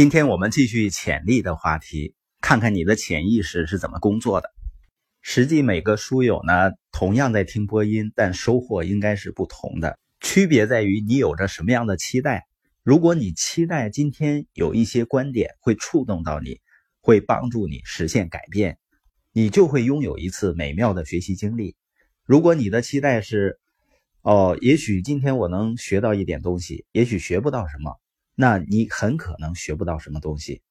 今天我们继续潜力的话题，看看你的潜意识是怎么工作的。实际每个书友呢，同样在听播音，但收获应该是不同的。区别在于你有着什么样的期待。如果你期待今天有一些观点会触动到你，会帮助你实现改变，你就会拥有一次美妙的学习经历。如果你的期待是，哦，也许今天我能学到一点东西，也许学不到什么。那你很可能学不到什么东西，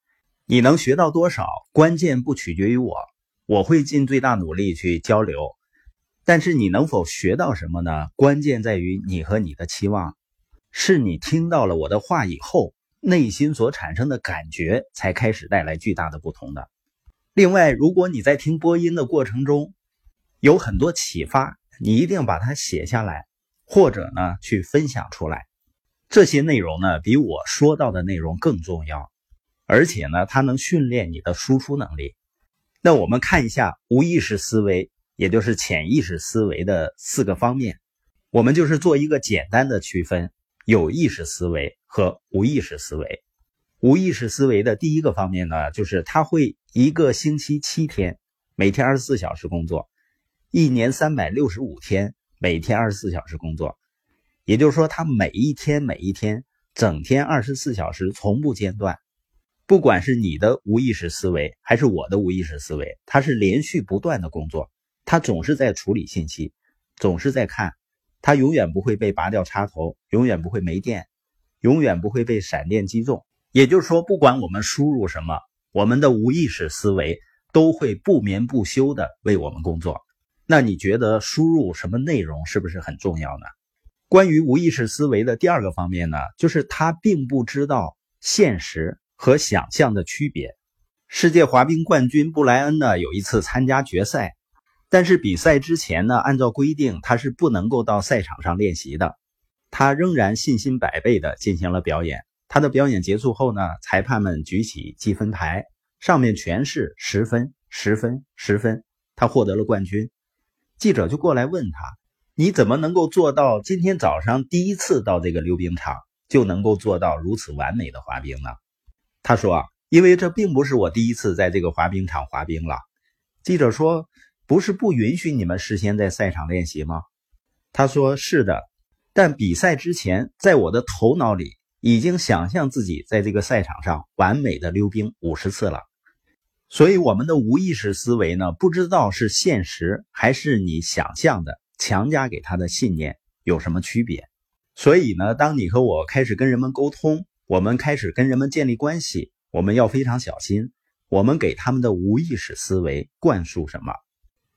你能学到多少，关键不取决于我，我会尽最大努力去交流，但是你能否学到什么呢？关键在于你和你的期望，是你听到了我的话以后，内心所产生的感觉才开始带来巨大的不同的。另外，如果你在听播音的过程中有很多启发，你一定把它写下来，或者呢去分享出来。这些内容呢，比我说到的内容更重要，而且呢，它能训练你的输出能力。那我们看一下无意识思维，也就是潜意识思维的四个方面。我们就是做一个简单的区分：有意识思维和无意识思维。无意识思维的第一个方面呢，就是它会一个星期七天，每天二十四小时工作，一年三百六十五天，每天二十四小时工作。也就是说，他每一天每一天，整天二十四小时从不间断。不管是你的无意识思维，还是我的无意识思维，它是连续不断的工作。它总是在处理信息，总是在看。它永远不会被拔掉插头，永远不会没电，永远不会被闪电击中。也就是说，不管我们输入什么，我们的无意识思维都会不眠不休的为我们工作。那你觉得输入什么内容是不是很重要呢？关于无意识思维的第二个方面呢，就是他并不知道现实和想象的区别。世界滑冰冠军布莱恩呢，有一次参加决赛，但是比赛之前呢，按照规定他是不能够到赛场上练习的。他仍然信心百倍的进行了表演。他的表演结束后呢，裁判们举起积分牌，上面全是十分、十分、十分，他获得了冠军。记者就过来问他。你怎么能够做到今天早上第一次到这个溜冰场就能够做到如此完美的滑冰呢？他说啊，因为这并不是我第一次在这个滑冰场滑冰了。记者说，不是不允许你们事先在赛场练习吗？他说是的，但比赛之前，在我的头脑里已经想象自己在这个赛场上完美的溜冰五十次了。所以我们的无意识思维呢，不知道是现实还是你想象的。强加给他的信念有什么区别？所以呢，当你和我开始跟人们沟通，我们开始跟人们建立关系，我们要非常小心，我们给他们的无意识思维灌输什么？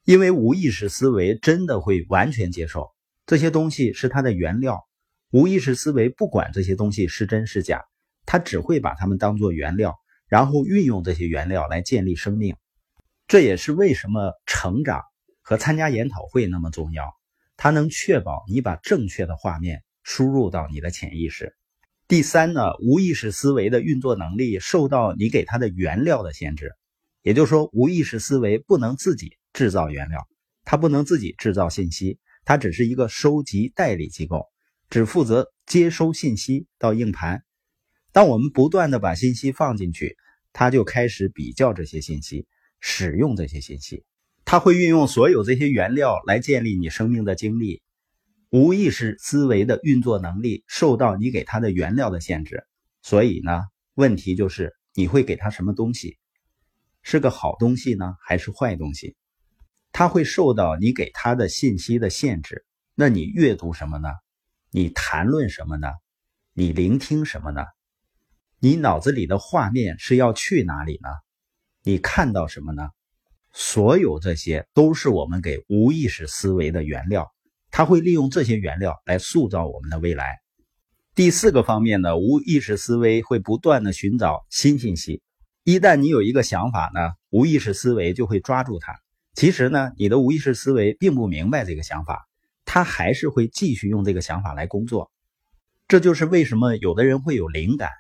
因为无意识思维真的会完全接受这些东西是它的原料。无意识思维不管这些东西是真是假，它只会把它们当做原料，然后运用这些原料来建立生命。这也是为什么成长。和参加研讨会那么重要，它能确保你把正确的画面输入到你的潜意识。第三呢，无意识思维的运作能力受到你给它的原料的限制，也就是说，无意识思维不能自己制造原料，它不能自己制造信息，它只是一个收集代理机构，只负责接收信息到硬盘。当我们不断的把信息放进去，它就开始比较这些信息，使用这些信息。他会运用所有这些原料来建立你生命的经历，无意识思维的运作能力受到你给他的原料的限制，所以呢，问题就是你会给他什么东西，是个好东西呢，还是坏东西？他会受到你给他的信息的限制。那你阅读什么呢？你谈论什么呢？你聆听什么呢？你脑子里的画面是要去哪里呢？你看到什么呢？所有这些都是我们给无意识思维的原料，它会利用这些原料来塑造我们的未来。第四个方面呢，无意识思维会不断的寻找新信息。一旦你有一个想法呢，无意识思维就会抓住它。其实呢，你的无意识思维并不明白这个想法，它还是会继续用这个想法来工作。这就是为什么有的人会有灵感。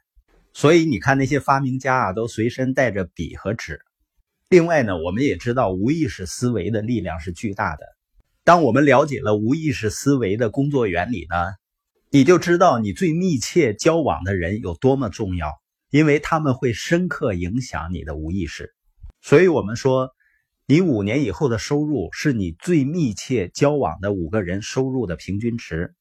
所以你看那些发明家啊，都随身带着笔和纸。另外呢，我们也知道无意识思维的力量是巨大的。当我们了解了无意识思维的工作原理呢，你就知道你最密切交往的人有多么重要，因为他们会深刻影响你的无意识。所以，我们说，你五年以后的收入是你最密切交往的五个人收入的平均值，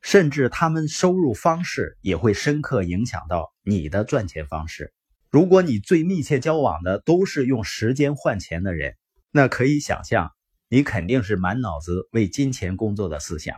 甚至他们收入方式也会深刻影响到你的赚钱方式。如果你最密切交往的都是用时间换钱的人，那可以想象，你肯定是满脑子为金钱工作的思想。